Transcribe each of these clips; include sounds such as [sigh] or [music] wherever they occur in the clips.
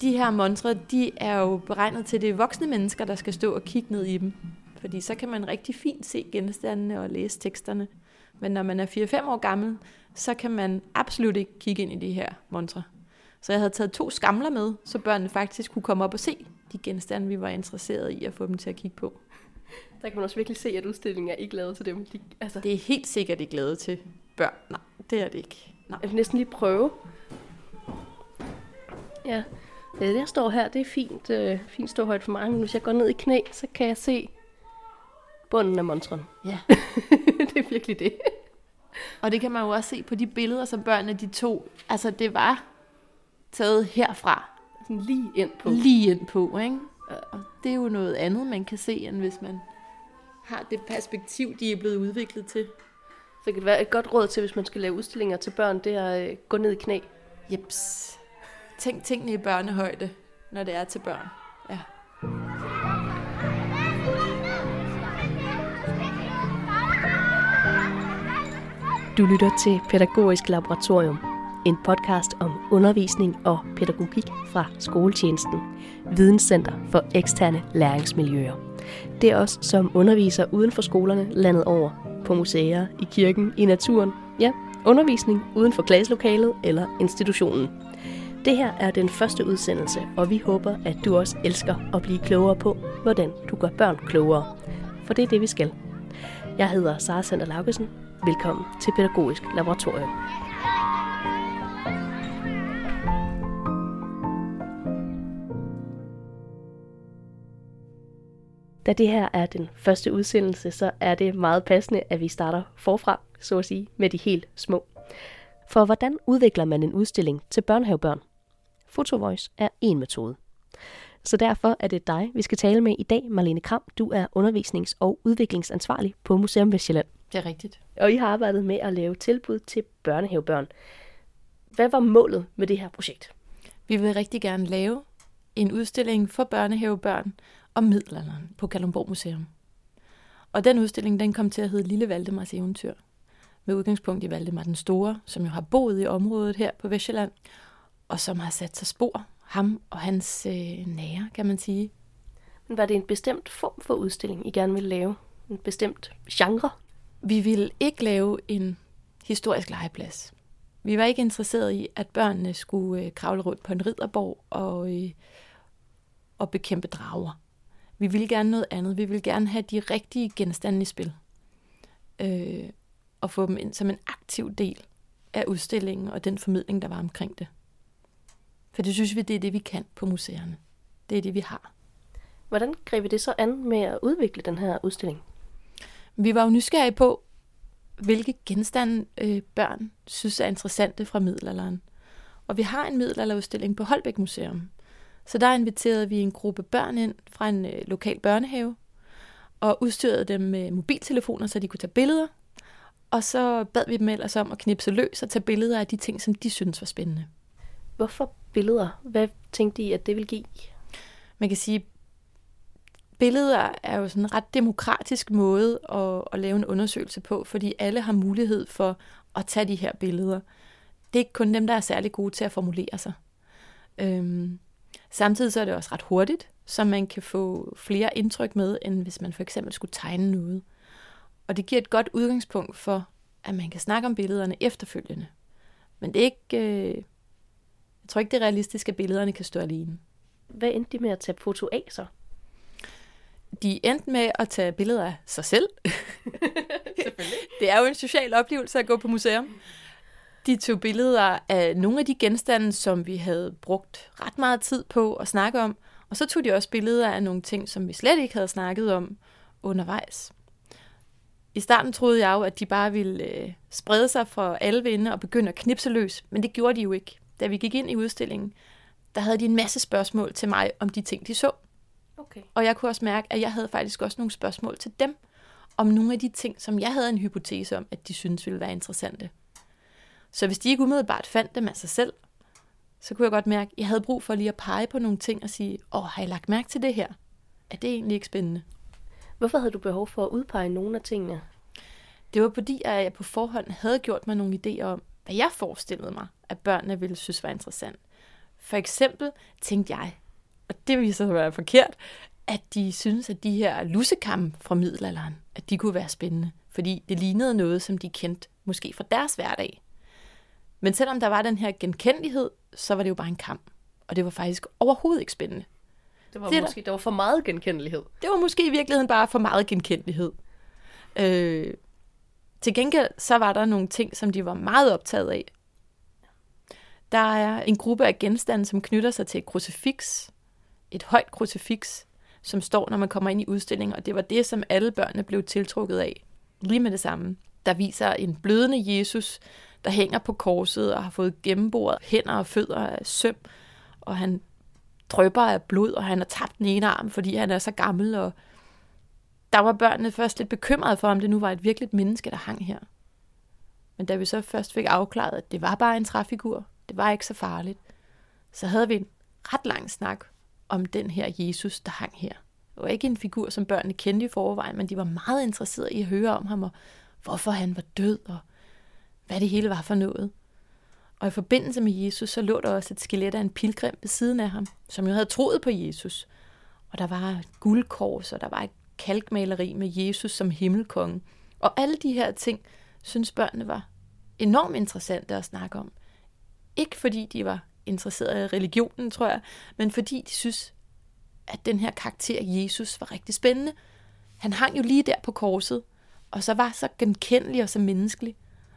De her monstre, de er jo beregnet til, det voksne mennesker, der skal stå og kigge ned i dem. Fordi så kan man rigtig fint se genstandene og læse teksterne. Men når man er 4-5 år gammel, så kan man absolut ikke kigge ind i de her monstre. Så jeg havde taget to skamler med, så børnene faktisk kunne komme op og se de genstande, vi var interesseret i at få dem til at kigge på. Der kan man også virkelig se, at udstillingen er ikke lavet til dem. De, altså... Det er helt sikkert ikke lavet til børn. Nej, det er det ikke. Nej. Jeg vil næsten lige prøve. Ja, det der står her, det er fint, øh, fint ståhøjt for mig. Men hvis jeg går ned i knæ, så kan jeg se bunden af monstren. Ja. [laughs] det er virkelig det. Og det kan man jo også se på de billeder, som børnene de tog. Altså, det var taget herfra. Sådan lige ind på. Lige ind på, ikke? Og det er jo noget andet, man kan se, end hvis man har det perspektiv, de er blevet udviklet til. Så det kan være et godt råd til, hvis man skal lave udstillinger til børn, det er at øh, gå ned i knæ. Jeps. Tænk tingene i børnehøjde, når det er til børn. Ja. Du lytter til Pædagogisk Laboratorium, en podcast om undervisning og pædagogik fra skoletjenesten, Videnscenter for eksterne læringsmiljøer. Det er os, som underviser uden for skolerne landet over, på museer, i kirken, i naturen, ja, undervisning uden for klasselokalet eller institutionen. Det her er den første udsendelse, og vi håber, at du også elsker at blive klogere på, hvordan du gør børn klogere. For det er det, vi skal. Jeg hedder Sara Sander Laugesen. Velkommen til Pædagogisk Laboratorium. Da det her er den første udsendelse, så er det meget passende, at vi starter forfra, så at sige, med de helt små. For hvordan udvikler man en udstilling til børnehavebørn? Fotovoice er en metode. Så derfor er det dig, vi skal tale med i dag, Marlene Kram. Du er undervisnings- og udviklingsansvarlig på Museum Vestjylland. Det er rigtigt. Og I har arbejdet med at lave tilbud til børnehavebørn. Hvad var målet med det her projekt? Vi vil rigtig gerne lave en udstilling for børnehavebørn om middelalderen på Kalundborg Museum. Og den udstilling den kom til at hedde Lille Valdemars Eventyr, med udgangspunkt i Valdemar den Store, som jo har boet i området her på Vestjylland, og som har sat sig spor, ham og hans øh, nære, kan man sige. Men var det en bestemt form for udstilling, I gerne ville lave? En bestemt genre? Vi ville ikke lave en historisk legeplads. Vi var ikke interesseret i, at børnene skulle øh, kravle rundt på en ridderborg og, øh, og bekæmpe drager. Vi ville gerne noget andet. Vi ville gerne have de rigtige genstande i spil. Øh, og få dem ind som en aktiv del af udstillingen og den formidling, der var omkring det. For det synes vi, det er det, vi kan på museerne. Det er det, vi har. Hvordan greb vi det så an med at udvikle den her udstilling? Vi var jo nysgerrige på, hvilke genstande øh, børn synes er interessante fra middelalderen. Og vi har en middelalderudstilling på Holbæk Museum. Så der inviterede vi en gruppe børn ind fra en øh, lokal børnehave, og udstyrede dem med mobiltelefoner, så de kunne tage billeder. Og så bad vi dem ellers om at knipse løs og tage billeder af de ting, som de synes var spændende. Hvorfor billeder? Hvad tænkte I, at det vil give? Man kan sige, billeder er jo sådan en ret demokratisk måde at, at lave en undersøgelse på, fordi alle har mulighed for at tage de her billeder. Det er ikke kun dem, der er særlig gode til at formulere sig. Øhm, samtidig så er det også ret hurtigt, så man kan få flere indtryk med, end hvis man for eksempel skulle tegne noget. Og det giver et godt udgangspunkt for, at man kan snakke om billederne efterfølgende. Men det er ikke, øh, jeg tror ikke, det er realistisk, at billederne kan stå alene. Hvad endte de med at tage foto af så? De endte med at tage billeder af sig selv. [laughs] det er jo en social oplevelse at gå på museum. De tog billeder af nogle af de genstande, som vi havde brugt ret meget tid på at snakke om. Og så tog de også billeder af nogle ting, som vi slet ikke havde snakket om undervejs. I starten troede jeg jo, at de bare ville øh, sprede sig fra alle vinde og begynde at knipse løs, men det gjorde de jo ikke da vi gik ind i udstillingen, der havde de en masse spørgsmål til mig om de ting, de så. Okay. Og jeg kunne også mærke, at jeg havde faktisk også nogle spørgsmål til dem, om nogle af de ting, som jeg havde en hypotese om, at de synes ville være interessante. Så hvis de ikke umiddelbart fandt dem af sig selv, så kunne jeg godt mærke, at jeg havde brug for lige at pege på nogle ting og sige, åh, har I lagt mærke til det her? Er det egentlig ikke spændende? Hvorfor havde du behov for at udpege nogle af tingene? Det var fordi, at jeg på forhånd havde gjort mig nogle idéer om, hvad jeg forestillede mig, at børnene ville synes var interessant. For eksempel tænkte jeg, og det viser sig at være forkert, at de synes, at de her lussekam fra middelalderen, at de kunne være spændende, fordi det lignede noget, som de kendte måske fra deres hverdag. Men selvom der var den her genkendelighed, så var det jo bare en kamp. Og det var faktisk overhovedet ikke spændende. Det var det måske der var for meget genkendelighed. Det var måske i virkeligheden bare for meget genkendelighed. Øh, til gengæld så var der nogle ting, som de var meget optaget af. Der er en gruppe af genstande, som knytter sig til et krucifix, Et højt krucifix, som står, når man kommer ind i udstillingen, og det var det, som alle børnene blev tiltrukket af. Lige med det samme. Der viser en blødende Jesus, der hænger på korset og har fået gennemboret hænder og fødder af søm, og han drøber af blod, og han har tabt den ene arm, fordi han er så gammel, og der var børnene først lidt bekymrede for, om det nu var et virkeligt menneske, der hang her. Men da vi så først fik afklaret, at det var bare en træfigur, det var ikke så farligt, så havde vi en ret lang snak om den her Jesus, der hang her. Det var ikke en figur, som børnene kendte i forvejen, men de var meget interesserede i at høre om ham, og hvorfor han var død, og hvad det hele var for noget. Og i forbindelse med Jesus, så lå der også et skelet af en pilgrim ved siden af ham, som jo havde troet på Jesus. Og der var et guldkors, og der var et kalkmaleri med Jesus som himmelkonge. Og alle de her ting, synes børnene var enormt interessante at snakke om. Ikke fordi de var interesserede i religionen, tror jeg, men fordi de synes, at den her karakter Jesus var rigtig spændende. Han hang jo lige der på korset, og så var så genkendelig og så menneskelig.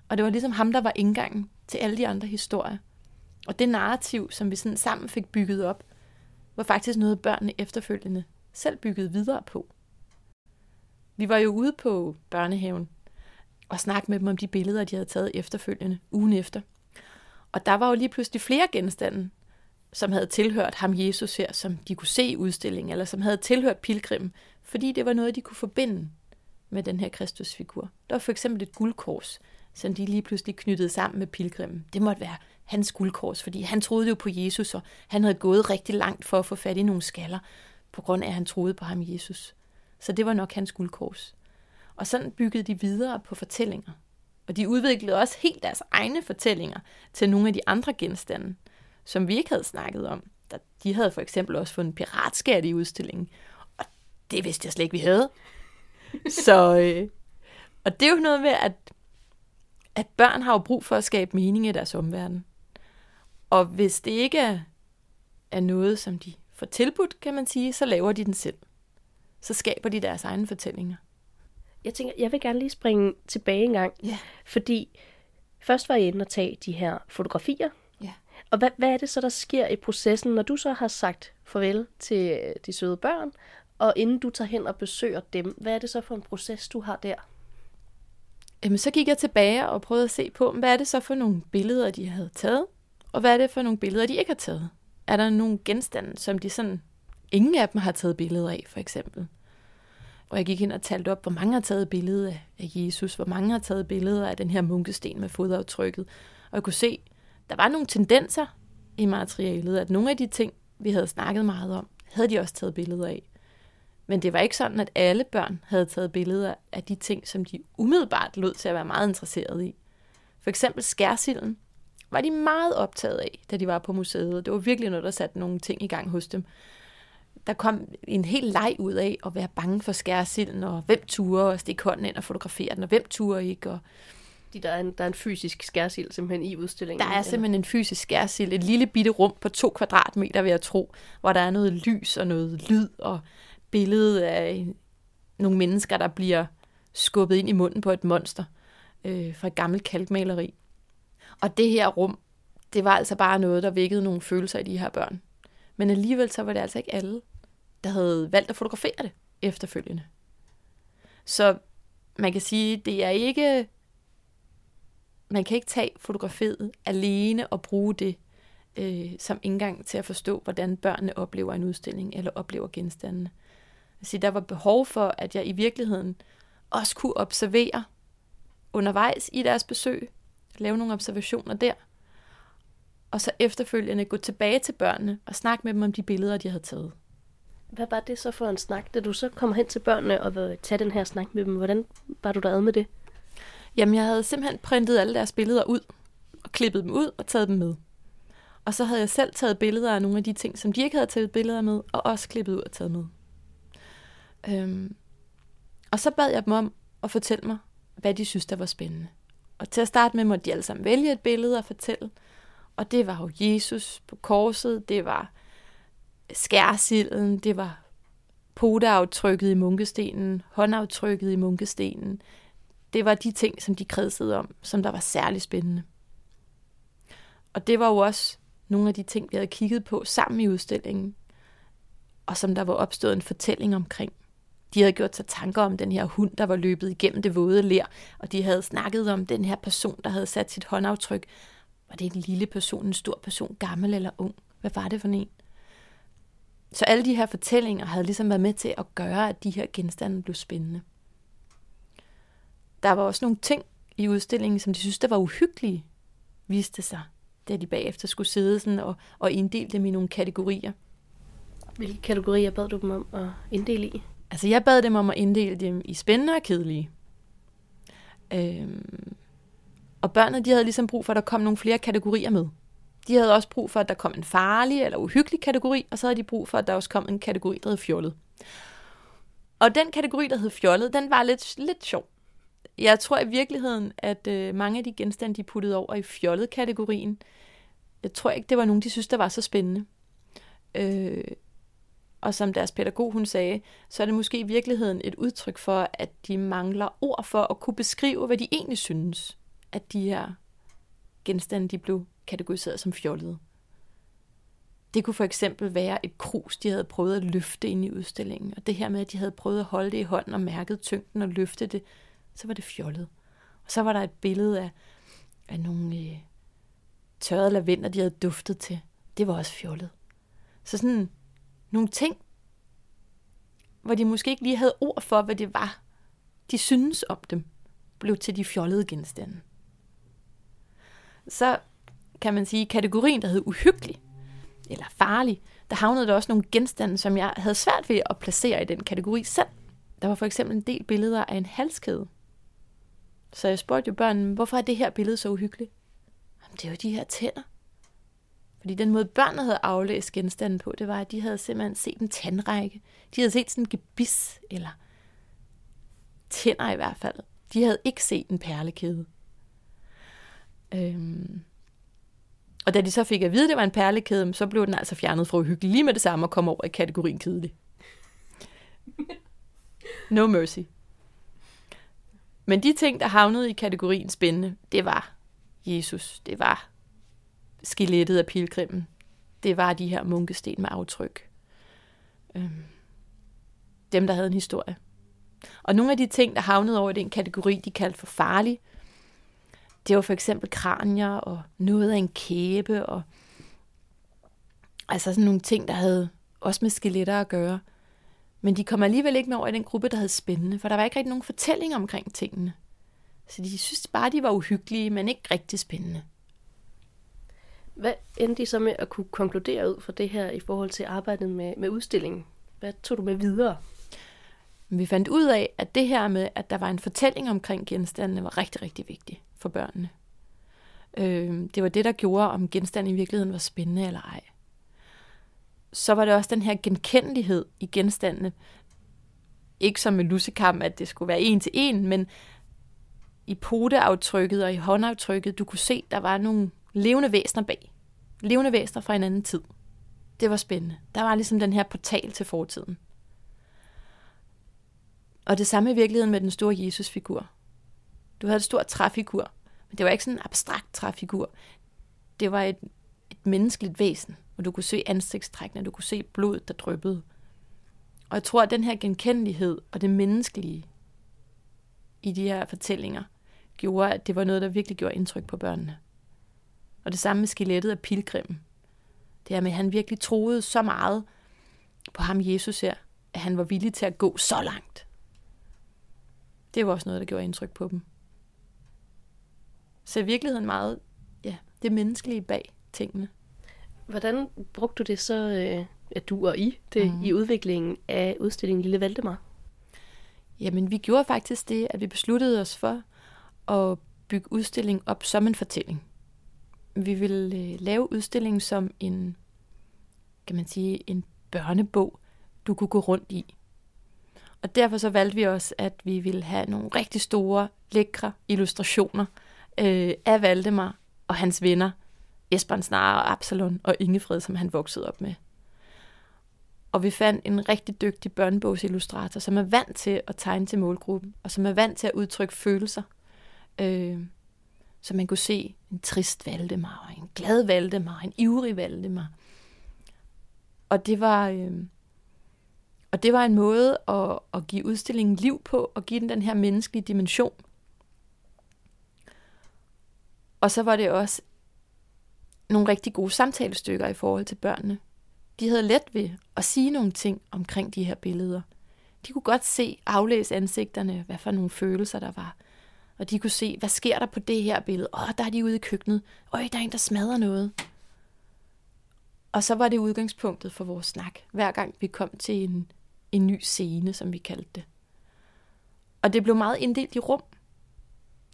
Og det var ligesom ham, der var indgangen til alle de andre historier. Og det narrativ, som vi sådan sammen fik bygget op, var faktisk noget, børnene efterfølgende selv byggede videre på. Vi var jo ude på børnehaven og snakke med dem om de billeder, de havde taget efterfølgende, ugen efter. Og der var jo lige pludselig flere genstande, som havde tilhørt ham Jesus her, som de kunne se i udstillingen, eller som havde tilhørt pilgrimen, fordi det var noget, de kunne forbinde med den her Kristusfigur. Der var for eksempel et guldkors, som de lige pludselig knyttede sammen med pilgrimen. Det måtte være hans guldkors, fordi han troede jo på Jesus, og han havde gået rigtig langt for at få fat i nogle skaller, på grund af, at han troede på ham Jesus. Så det var nok hans guldkors. Og sådan byggede de videre på fortællinger. Og de udviklede også helt deres egne fortællinger til nogle af de andre genstande, som vi ikke havde snakket om. De havde for eksempel også fundet piratskat i udstillingen, og det vidste jeg slet ikke, vi havde. [laughs] Så, øh, og det er jo noget med, at, at børn har jo brug for at skabe mening i deres omverden. Og hvis det ikke er, er noget, som de får tilbudt, kan man sige, så laver de den selv. Så skaber de deres egne fortællinger. Jeg tænker, jeg vil gerne lige springe tilbage en gang. Ja. Fordi først var jeg inde og tage de her fotografier. Ja. Og hvad, hvad er det så, der sker i processen, når du så har sagt farvel til de søde børn, og inden du tager hen og besøger dem, hvad er det så for en proces, du har der? Jamen, så gik jeg tilbage og prøvede at se på, hvad er det så for nogle billeder, de havde taget, og hvad er det for nogle billeder, de ikke har taget. Er der nogle genstande, som de sådan, ingen af dem har taget billeder af, for eksempel. Og jeg gik ind og talte op, hvor mange har taget billeder af Jesus, hvor mange har taget billeder af den her munkesten med fodaftrykket. Og jeg kunne se, der var nogle tendenser i materialet, at nogle af de ting, vi havde snakket meget om, havde de også taget billeder af. Men det var ikke sådan, at alle børn havde taget billeder af de ting, som de umiddelbart lød til at være meget interesserede i. For eksempel skærsilden var de meget optaget af, da de var på museet. Det var virkelig noget, der satte nogle ting i gang hos dem. Der kom en helt leg ud af at være bange for skærsilden, og hvem turer og stikke hånden ind og fotografere den, og hvem turer ikke. Og de, der, er en, der er en fysisk skærsild simpelthen i udstillingen? Der er simpelthen en fysisk skærsild. Et lille bitte rum på to kvadratmeter, vil jeg tro, hvor der er noget lys og noget lyd og billede af nogle mennesker, der bliver skubbet ind i munden på et monster øh, fra et gammelt kalkmaleri. Og det her rum, det var altså bare noget, der vækkede nogle følelser i de her børn. Men alligevel så var det altså ikke alle, der havde valgt at fotografere det efterfølgende. Så man kan sige, det er ikke... Man kan ikke tage fotografiet alene og bruge det øh, som indgang til at forstå, hvordan børnene oplever en udstilling eller oplever genstandene. Så der var behov for, at jeg i virkeligheden også kunne observere undervejs i deres besøg, lave nogle observationer der, og så efterfølgende gå tilbage til børnene og snakke med dem om de billeder, de havde taget. Hvad var det så for en snak, da du så kom hen til børnene og vil tage den her snak med dem? Hvordan var du der med det? Jamen, jeg havde simpelthen printet alle deres billeder ud, og klippet dem ud og taget dem med. Og så havde jeg selv taget billeder af nogle af de ting, som de ikke havde taget billeder med, og også klippet ud og taget med. Øhm, og så bad jeg dem om at fortælle mig, hvad de synes, der var spændende. Og til at starte med måtte de alle sammen vælge et billede og fortælle. Og det var jo Jesus på korset, det var skærsilden, det var poteaftrykket i munkestenen, håndaftrykket i munkestenen. Det var de ting, som de kredsede om, som der var særlig spændende. Og det var jo også nogle af de ting, vi havde kigget på sammen i udstillingen, og som der var opstået en fortælling omkring. De havde gjort sig tanker om den her hund, der var løbet igennem det våde ler, og de havde snakket om den her person, der havde sat sit håndaftryk. Var det en lille person, en stor person, gammel eller ung? Hvad var det for en? Så alle de her fortællinger havde ligesom været med til at gøre, at de her genstande blev spændende. Der var også nogle ting i udstillingen, som de synes, der var uhyggelige, viste sig, da de bagefter skulle sidde sådan og, og inddele dem i nogle kategorier. Hvilke kategorier bad du dem om at inddele i? Altså, jeg bad dem om at inddele dem i spændende og kedelige. Øhm, og børnene, de havde ligesom brug for, at der kom nogle flere kategorier med. De havde også brug for, at der kom en farlig eller uhyggelig kategori, og så havde de brug for, at der også kom en kategori, der hed fjollet. Og den kategori, der hed fjollet, den var lidt, lidt sjov. Jeg tror i virkeligheden, at øh, mange af de genstande, de puttede over i fjollet-kategorien, jeg tror ikke, det var nogen, de synes, der var så spændende. Øh, og som deres pædagog hun sagde, så er det måske i virkeligheden et udtryk for, at de mangler ord for at kunne beskrive, hvad de egentlig synes, at de her genstande de blev kategoriseret som fjollede. Det kunne for eksempel være et krus, de havde prøvet at løfte ind i udstillingen. Og det her med, at de havde prøvet at holde det i hånden og mærket tyngden og løfte det, så var det fjollet. Og så var der et billede af, af nogle øh, tørrede lavender, de havde duftet til. Det var også fjollet. Så sådan nogle ting, hvor de måske ikke lige havde ord for, hvad det var, de synes om dem, blev til de fjollede genstande. Så kan man sige, kategorien, der hed uhyggelig eller farlig, der havnede der også nogle genstande, som jeg havde svært ved at placere i den kategori selv. Der var for eksempel en del billeder af en halskæde. Så jeg spurgte jo børnene, hvorfor er det her billede så uhyggeligt? Jamen, det er jo de her tænder. Fordi den måde, børnene havde aflæst genstanden på, det var, at de havde simpelthen set en tandrække. De havde set sådan en gebis, eller tænder i hvert fald. De havde ikke set en perlekæde. Øhm. Og da de så fik at vide, at det var en perlekæde, så blev den altså fjernet fra uhyggelig lige med det samme og kom over i kategorien kedelig. No mercy. Men de ting, der havnede i kategorien spændende, det var Jesus, det var skelettet af pilgrimen. Det var de her munkesten med aftryk. Øhm, dem, der havde en historie. Og nogle af de ting, der havnede over i den kategori, de kaldte for farlige, det var for eksempel kranier og noget af en kæbe og altså sådan nogle ting, der havde også med skeletter at gøre. Men de kom alligevel ikke med over i den gruppe, der havde spændende, for der var ikke rigtig nogen fortælling omkring tingene. Så de synes bare, de var uhyggelige, men ikke rigtig spændende. Hvad endte de så med at kunne konkludere ud fra det her i forhold til arbejdet med, med udstillingen? Hvad tog du med videre? Vi fandt ud af, at det her med, at der var en fortælling omkring genstandene, var rigtig, rigtig vigtigt for børnene. Øh, det var det, der gjorde, om genstanden i virkeligheden var spændende eller ej. Så var det også den her genkendelighed i genstandene. Ikke som med lussekam, at det skulle være en til en, men i poteaftrykket og i håndaftrykket, du kunne se, der var nogle levende væsener bag. Levende væsener fra en anden tid. Det var spændende. Der var ligesom den her portal til fortiden. Og det samme i virkeligheden med den store Jesusfigur. Du havde et stort træfigur, men det var ikke sådan en abstrakt træfigur. Det var et, et menneskeligt væsen, og du kunne se ansigtstrækkene, du kunne se blodet, der dryppede. Og jeg tror, at den her genkendelighed og det menneskelige i de her fortællinger, gjorde, at det var noget, der virkelig gjorde indtryk på børnene. Og det samme med skelettet af pilgrimmen. Det her med, at han virkelig troede så meget på ham, Jesus her, at han var villig til at gå så langt. Det var også noget, der gjorde indtryk på dem. Så i virkeligheden meget, ja, det menneskelige bag tingene. Hvordan brugte du det så, øh, at du og I, det, mm. i udviklingen af udstillingen Lille Valdemar? Jamen, vi gjorde faktisk det, at vi besluttede os for at bygge udstillingen op som en fortælling vi ville øh, lave udstillingen som en, kan man sige, en børnebog, du kunne gå rundt i. Og derfor så valgte vi også, at vi ville have nogle rigtig store, lækre illustrationer øh, af Valdemar og hans venner, Esbern Snare og Absalon og Ingefred, som han voksede op med. Og vi fandt en rigtig dygtig børnebogsillustrator, som er vant til at tegne til målgruppen, og som er vant til at udtrykke følelser. Øh, så man kunne se en trist Valdemar, en glad Valdemar, en ivrig Valdemar. Og det var, øh, og det var en måde at, at give udstillingen liv på, og give den den her menneskelige dimension. Og så var det også nogle rigtig gode samtalestykker i forhold til børnene. De havde let ved at sige nogle ting omkring de her billeder. De kunne godt se, aflæse ansigterne, hvad for nogle følelser der var. Og de kunne se, hvad sker der på det her billede? Åh, der er de ude i køkkenet. Øj, der er en, der smadrer noget. Og så var det udgangspunktet for vores snak, hver gang vi kom til en, en ny scene, som vi kaldte det. Og det blev meget inddelt i rum.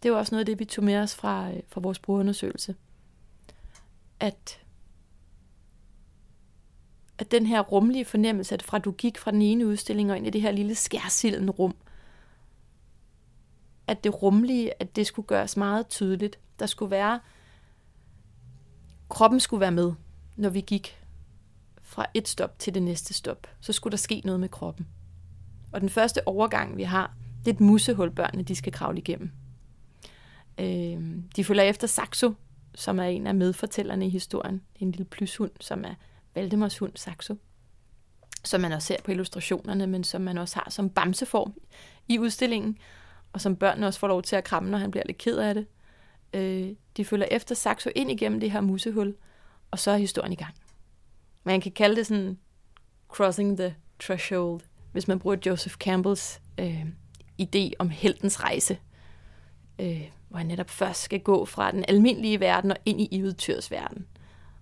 Det var også noget af det, vi tog med os fra, øh, fra vores brugerundersøgelse. At, at den her rumlige fornemmelse, at fra du gik fra den ene udstilling og ind i det her lille skærsilden rum, at det rumlige, at det skulle gøres meget tydeligt. Der skulle være, kroppen skulle være med, når vi gik fra et stop til det næste stop. Så skulle der ske noget med kroppen. Og den første overgang, vi har, det er et musehul, børnene de skal kravle igennem. Øh, de følger efter Saxo, som er en af medfortællerne i historien. Det er en lille plyshund, som er Valdemars hund Saxo, som man også ser på illustrationerne, men som man også har som bamseform i udstillingen, og som børnene også får lov til at kramme, når han bliver lidt ked af det. Øh, de følger efter Saxo ind igennem det her musehul, og så er historien i gang. Man kan kalde det sådan crossing the threshold, hvis man bruger Joseph Campbells øh, idé om heltens rejse, øh, hvor han netop først skal gå fra den almindelige verden og ind i eventyrets verden.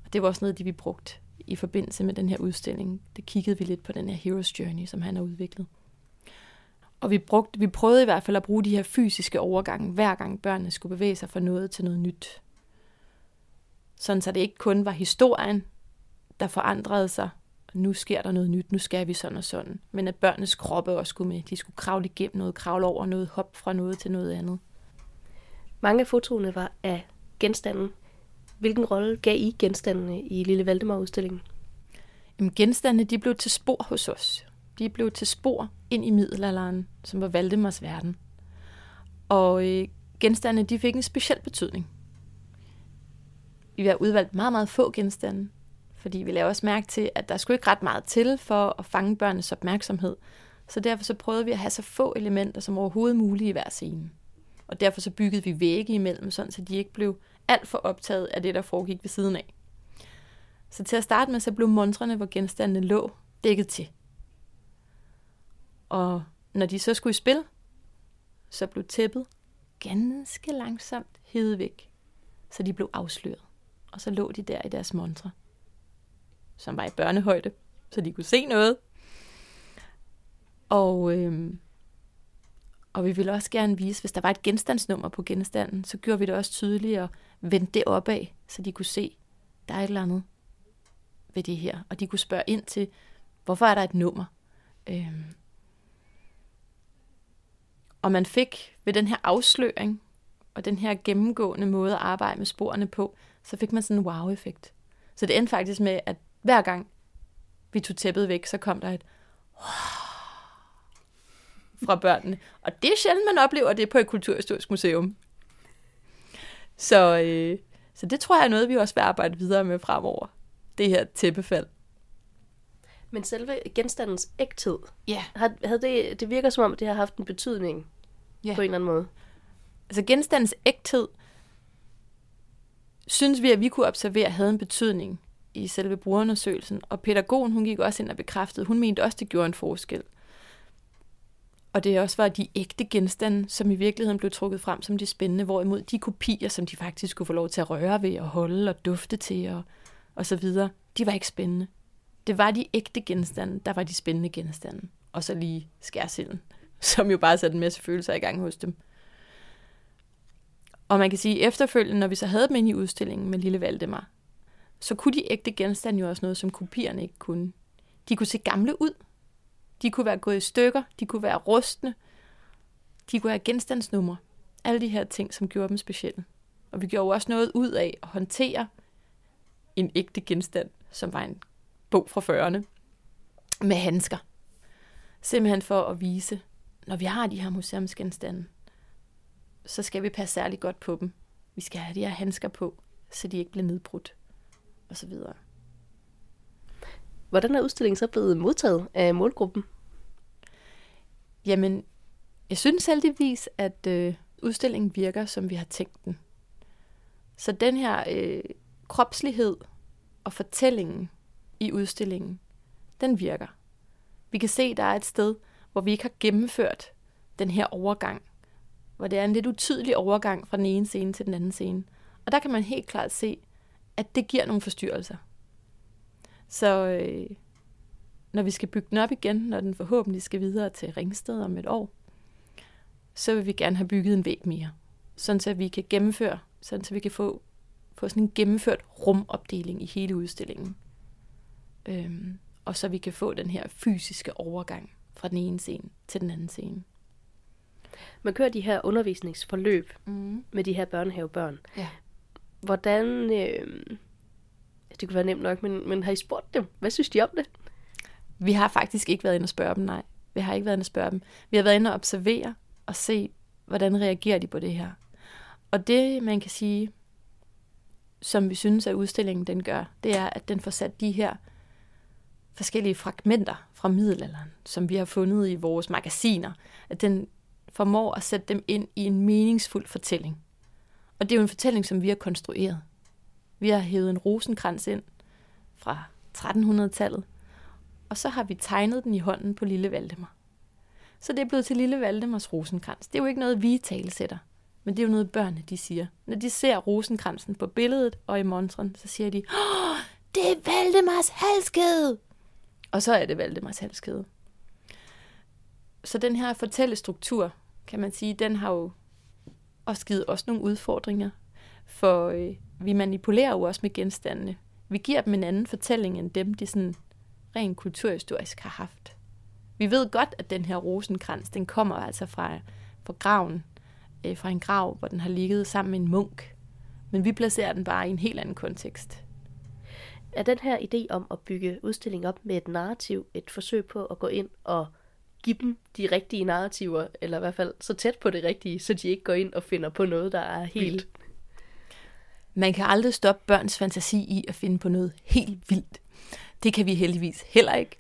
Og det var også noget, de vi brugte i forbindelse med den her udstilling. Det kiggede vi lidt på den her Hero's Journey, som han har udviklet. Og vi, brugte, vi prøvede i hvert fald at bruge de her fysiske overgange, hver gang børnene skulle bevæge sig fra noget til noget nyt. Sådan så det ikke kun var historien, der forandrede sig. Nu sker der noget nyt, nu skal vi sådan og sådan. Men at børnenes kroppe også skulle med. De skulle kravle igennem noget, kravle over noget, hop fra noget til noget andet. Mange af fotoene var af genstanden. Hvilken rolle gav I genstandene i Lille Valdemar-udstillingen? Jamen, genstandene de blev til spor hos os. De blev til spor ind i middelalderen, som var Valdemars verden. Og øh, genstandene de fik en speciel betydning. Vi har udvalgt meget, meget få genstande, fordi vi laver også mærke til, at der skulle ikke ret meget til for at fange børnenes opmærksomhed. Så derfor så prøvede vi at have så få elementer som overhovedet muligt i hver scene. Og derfor så byggede vi vægge imellem, sådan så de ikke blev alt for optaget af det, der foregik ved siden af. Så til at starte med, så blev montrene, hvor genstandene lå, dækket til. Og når de så skulle i spil, så blev tæppet ganske langsomt hævet væk, så de blev afsløret. Og så lå de der i deres montre, som var i børnehøjde, så de kunne se noget. Og, øhm, og vi ville også gerne vise, hvis der var et genstandsnummer på genstanden, så gjorde vi det også tydeligt og vendte det opad, så de kunne se, der er et eller andet ved det her. Og de kunne spørge ind til, hvorfor er der et nummer? Øhm, og man fik ved den her afsløring, og den her gennemgående måde at arbejde med sporene på, så fik man sådan en wow-effekt. Så det endte faktisk med, at hver gang vi tog tæppet væk, så kom der et wow fra børnene. Og det er sjældent, man oplever det på et kulturhistorisk museum. Så, øh, så det tror jeg er noget, vi også vil arbejde videre med fremover. Det her tæppefald. Men selve genstandens ægthed, ja. har, havde det, det virker som om, det har haft en betydning ja. på en eller anden måde. Altså genstandens ægthed, synes vi, at vi kunne observere, havde en betydning i selve brugerundersøgelsen. Og pædagogen, hun gik også ind og bekræftede, hun mente også, det gjorde en forskel. Og det også var de ægte genstande, som i virkeligheden blev trukket frem som de spændende, hvorimod de kopier, som de faktisk skulle få lov til at røre ved og holde og dufte til og, og så videre, de var ikke spændende. Det var de ægte genstande, der var de spændende genstande. Og så lige skærsilden, [laughs] som jo bare satte en masse følelser i gang hos dem. Og man kan sige, at efterfølgende, når vi så havde dem inde i udstillingen med Lille Valdemar, så kunne de ægte genstande jo også noget, som kopierne ikke kunne. De kunne se gamle ud. De kunne være gået i stykker. De kunne være rustne. De kunne have genstandsnumre. Alle de her ting, som gjorde dem specielle. Og vi gjorde også noget ud af at håndtere en ægte genstand, som var en bog fra 40'erne, med handsker. Simpelthen for at vise, når vi har de her museumsgenstande, så skal vi passe særlig godt på dem. Vi skal have de her handsker på, så de ikke bliver nedbrudt, og så videre. Hvordan er udstillingen så blevet modtaget af målgruppen? Jamen, jeg synes heldigvis, at øh, udstillingen virker, som vi har tænkt den. Så den her øh, kropslighed og fortællingen i udstillingen, den virker. Vi kan se, at der er et sted, hvor vi ikke har gennemført den her overgang, hvor det er en lidt utydelig overgang fra den ene scene til den anden scene. Og der kan man helt klart se, at det giver nogle forstyrrelser. Så øh, når vi skal bygge den op igen, når den forhåbentlig skal videre til Ringsted om et år, så vil vi gerne have bygget en væg mere. Sådan så vi kan gennemføre, sådan så vi kan få, få sådan en gennemført rumopdeling i hele udstillingen. Øhm, og så vi kan få den her fysiske overgang fra den ene scene til den anden scene. Man kører de her undervisningsforløb mm. med de her børnehavebørn. Ja. Hvordan, øh, det kunne være nemt nok, men, men har I spurgt dem? Hvad synes de om det? Vi har faktisk ikke været inde og spørge dem, nej. Vi har ikke været inde og spørge dem. Vi har været inde og observere og se, hvordan reagerer de på det her. Og det, man kan sige, som vi synes, at udstillingen den gør, det er, at den får sat de her forskellige fragmenter fra middelalderen, som vi har fundet i vores magasiner, at den formår at sætte dem ind i en meningsfuld fortælling. Og det er jo en fortælling, som vi har konstrueret. Vi har hævet en rosenkrans ind fra 1300-tallet, og så har vi tegnet den i hånden på lille Valdemar. Så det er blevet til lille Valdemars rosenkrans. Det er jo ikke noget, vi talesætter, men det er jo noget, børnene de siger. Når de ser rosenkransen på billedet og i montren, så siger de, Åh, det er Valdemars halskæde! Og så er det Valdemars halskæde. Så den her fortællestruktur, kan man sige, den har jo også givet os nogle udfordringer. For øh, vi manipulerer jo også med genstandene. Vi giver dem en anden fortælling end dem, de sådan rent kulturhistorisk har haft. Vi ved godt, at den her rosenkrans, den kommer altså fra, fra graven, øh, fra en grav, hvor den har ligget sammen med en munk. Men vi placerer den bare i en helt anden kontekst. Er den her idé om at bygge udstillingen op med et narrativ et forsøg på at gå ind og give dem de rigtige narrativer, eller i hvert fald så tæt på det rigtige, så de ikke går ind og finder på noget, der er helt... Vildt. Man kan aldrig stoppe børns fantasi i at finde på noget helt vildt. Det kan vi heldigvis heller ikke.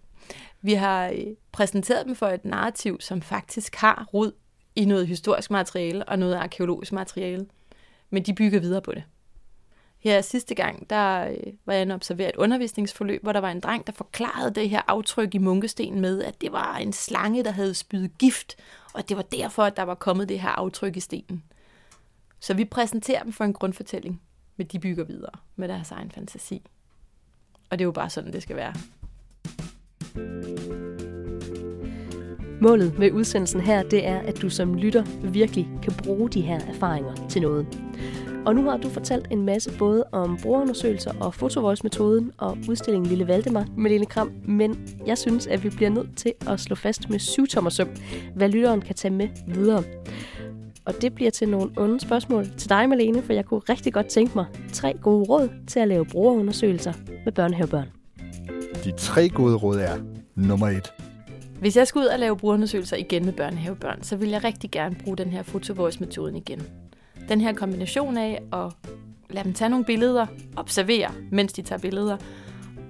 Vi har øh, præsenteret dem for et narrativ, som faktisk har rod i noget historisk materiale og noget arkeologisk materiale. Men de bygger videre på det. Her sidste gang, der øh, var jeg inde observeret et undervisningsforløb, hvor der var en dreng, der forklarede det her aftryk i munkesten med, at det var en slange, der havde spydet gift, og det var derfor, at der var kommet det her aftryk i stenen. Så vi præsenterer dem for en grundfortælling, men de bygger videre med deres egen fantasi. Og det er jo bare sådan, det skal være. Målet med udsendelsen her, det er, at du som lytter virkelig kan bruge de her erfaringer til noget. Og nu har du fortalt en masse både om brugerundersøgelser og fotovoice-metoden og udstillingen Lille Valdemar, Lene Kram, men jeg synes, at vi bliver nødt til at slå fast med syvtommersøm, hvad lytteren kan tage med videre. Og det bliver til nogle onde spørgsmål til dig, Malene, for jeg kunne rigtig godt tænke mig tre gode råd til at lave brugerundersøgelser med børnehavebørn. De tre gode råd er nummer et. Hvis jeg skal ud og lave brugerundersøgelser igen med børnehavebørn, så vil jeg rigtig gerne bruge den her fotovoice-metoden igen. Den her kombination af at lade dem tage nogle billeder, observere, mens de tager billeder,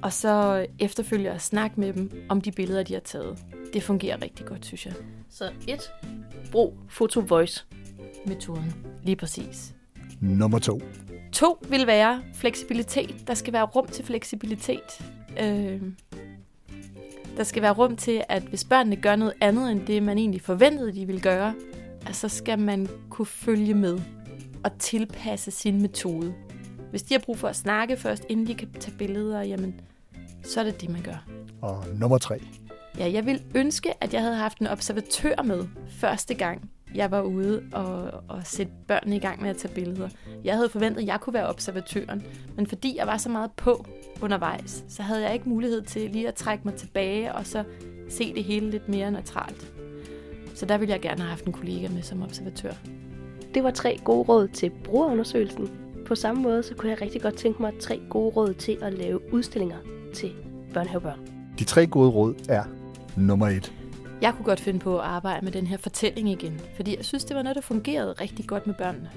og så efterfølge og snakke med dem om de billeder, de har taget. Det fungerer rigtig godt, synes jeg. Så et, brug foto-voice metoden. Lige præcis. Nummer to. To vil være fleksibilitet. Der skal være rum til fleksibilitet. Øh, der skal være rum til, at hvis børnene gør noget andet, end det man egentlig forventede, de ville gøre, så skal man kunne følge med og tilpasse sin metode. Hvis de har brug for at snakke først, inden de kan tage billeder, jamen, så er det det, man gør. Og nummer tre. Ja, jeg vil ønske, at jeg havde haft en observatør med første gang, jeg var ude og, og sætte børnene i gang med at tage billeder. Jeg havde forventet, at jeg kunne være observatøren, men fordi jeg var så meget på undervejs, så havde jeg ikke mulighed til lige at trække mig tilbage og så se det hele lidt mere neutralt. Så der ville jeg gerne have haft en kollega med som observatør. Det var tre gode råd til brugerundersøgelsen. På samme måde så kunne jeg rigtig godt tænke mig tre gode råd til at lave udstillinger til børnehavebørn. De tre gode råd er nummer et. Jeg kunne godt finde på at arbejde med den her fortælling igen, fordi jeg synes, det var noget, der fungerede rigtig godt med børnene.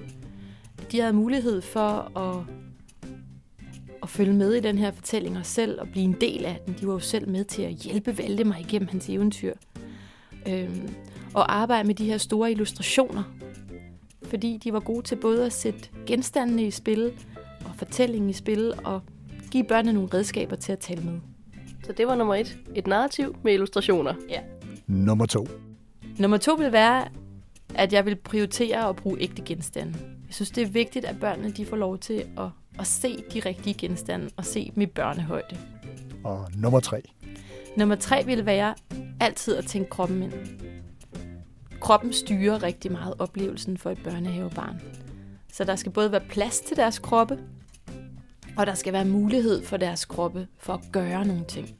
De havde mulighed for at, at følge med i den her fortælling og selv og blive en del af den. De var jo selv med til at hjælpe Valdemar igennem hans eventyr. Øhm, og arbejde med de her store illustrationer, fordi de var gode til både at sætte genstandene i spil og fortællingen i spil og give børnene nogle redskaber til at tale med. Så det var nummer et. Et narrativ med illustrationer. Ja. Nummer to. Nummer to vil være, at jeg vil prioritere at bruge ægte genstande. Jeg synes, det er vigtigt, at børnene de får lov til at, at se de rigtige genstande og se dem i børnehøjde. Og nummer tre. Nummer tre vil være altid at tænke kroppen ind. Kroppen styrer rigtig meget oplevelsen for et børnehavebarn. Så der skal både være plads til deres kroppe, og der skal være mulighed for deres kroppe for at gøre nogle ting.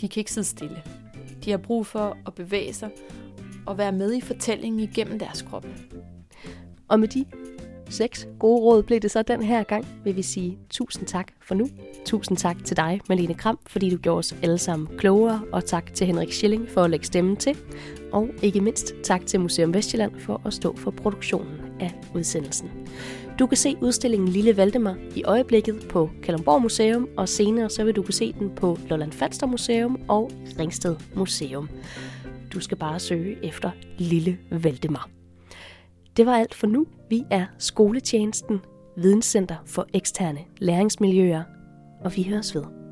De kan ikke sidde stille. De har brug for at bevæge sig og være med i fortællingen igennem deres kroppe. Og med de seks gode råd blev det så den her gang, vil vi sige tusind tak for nu. Tusind tak til dig, Malene Kram, fordi du gjorde os alle sammen klogere, og tak til Henrik Schilling for at lægge stemmen til. Og ikke mindst tak til Museum Vestjylland for at stå for produktionen af udsendelsen. Du kan se udstillingen Lille Valdemar i øjeblikket på Kalundborg Museum, og senere så vil du kunne se den på Lolland Falster Museum og Ringsted Museum. Du skal bare søge efter Lille Valdemar. Det var alt for nu. Vi er Skoletjenesten, Videnscenter for eksterne læringsmiljøer, og vi høres ved.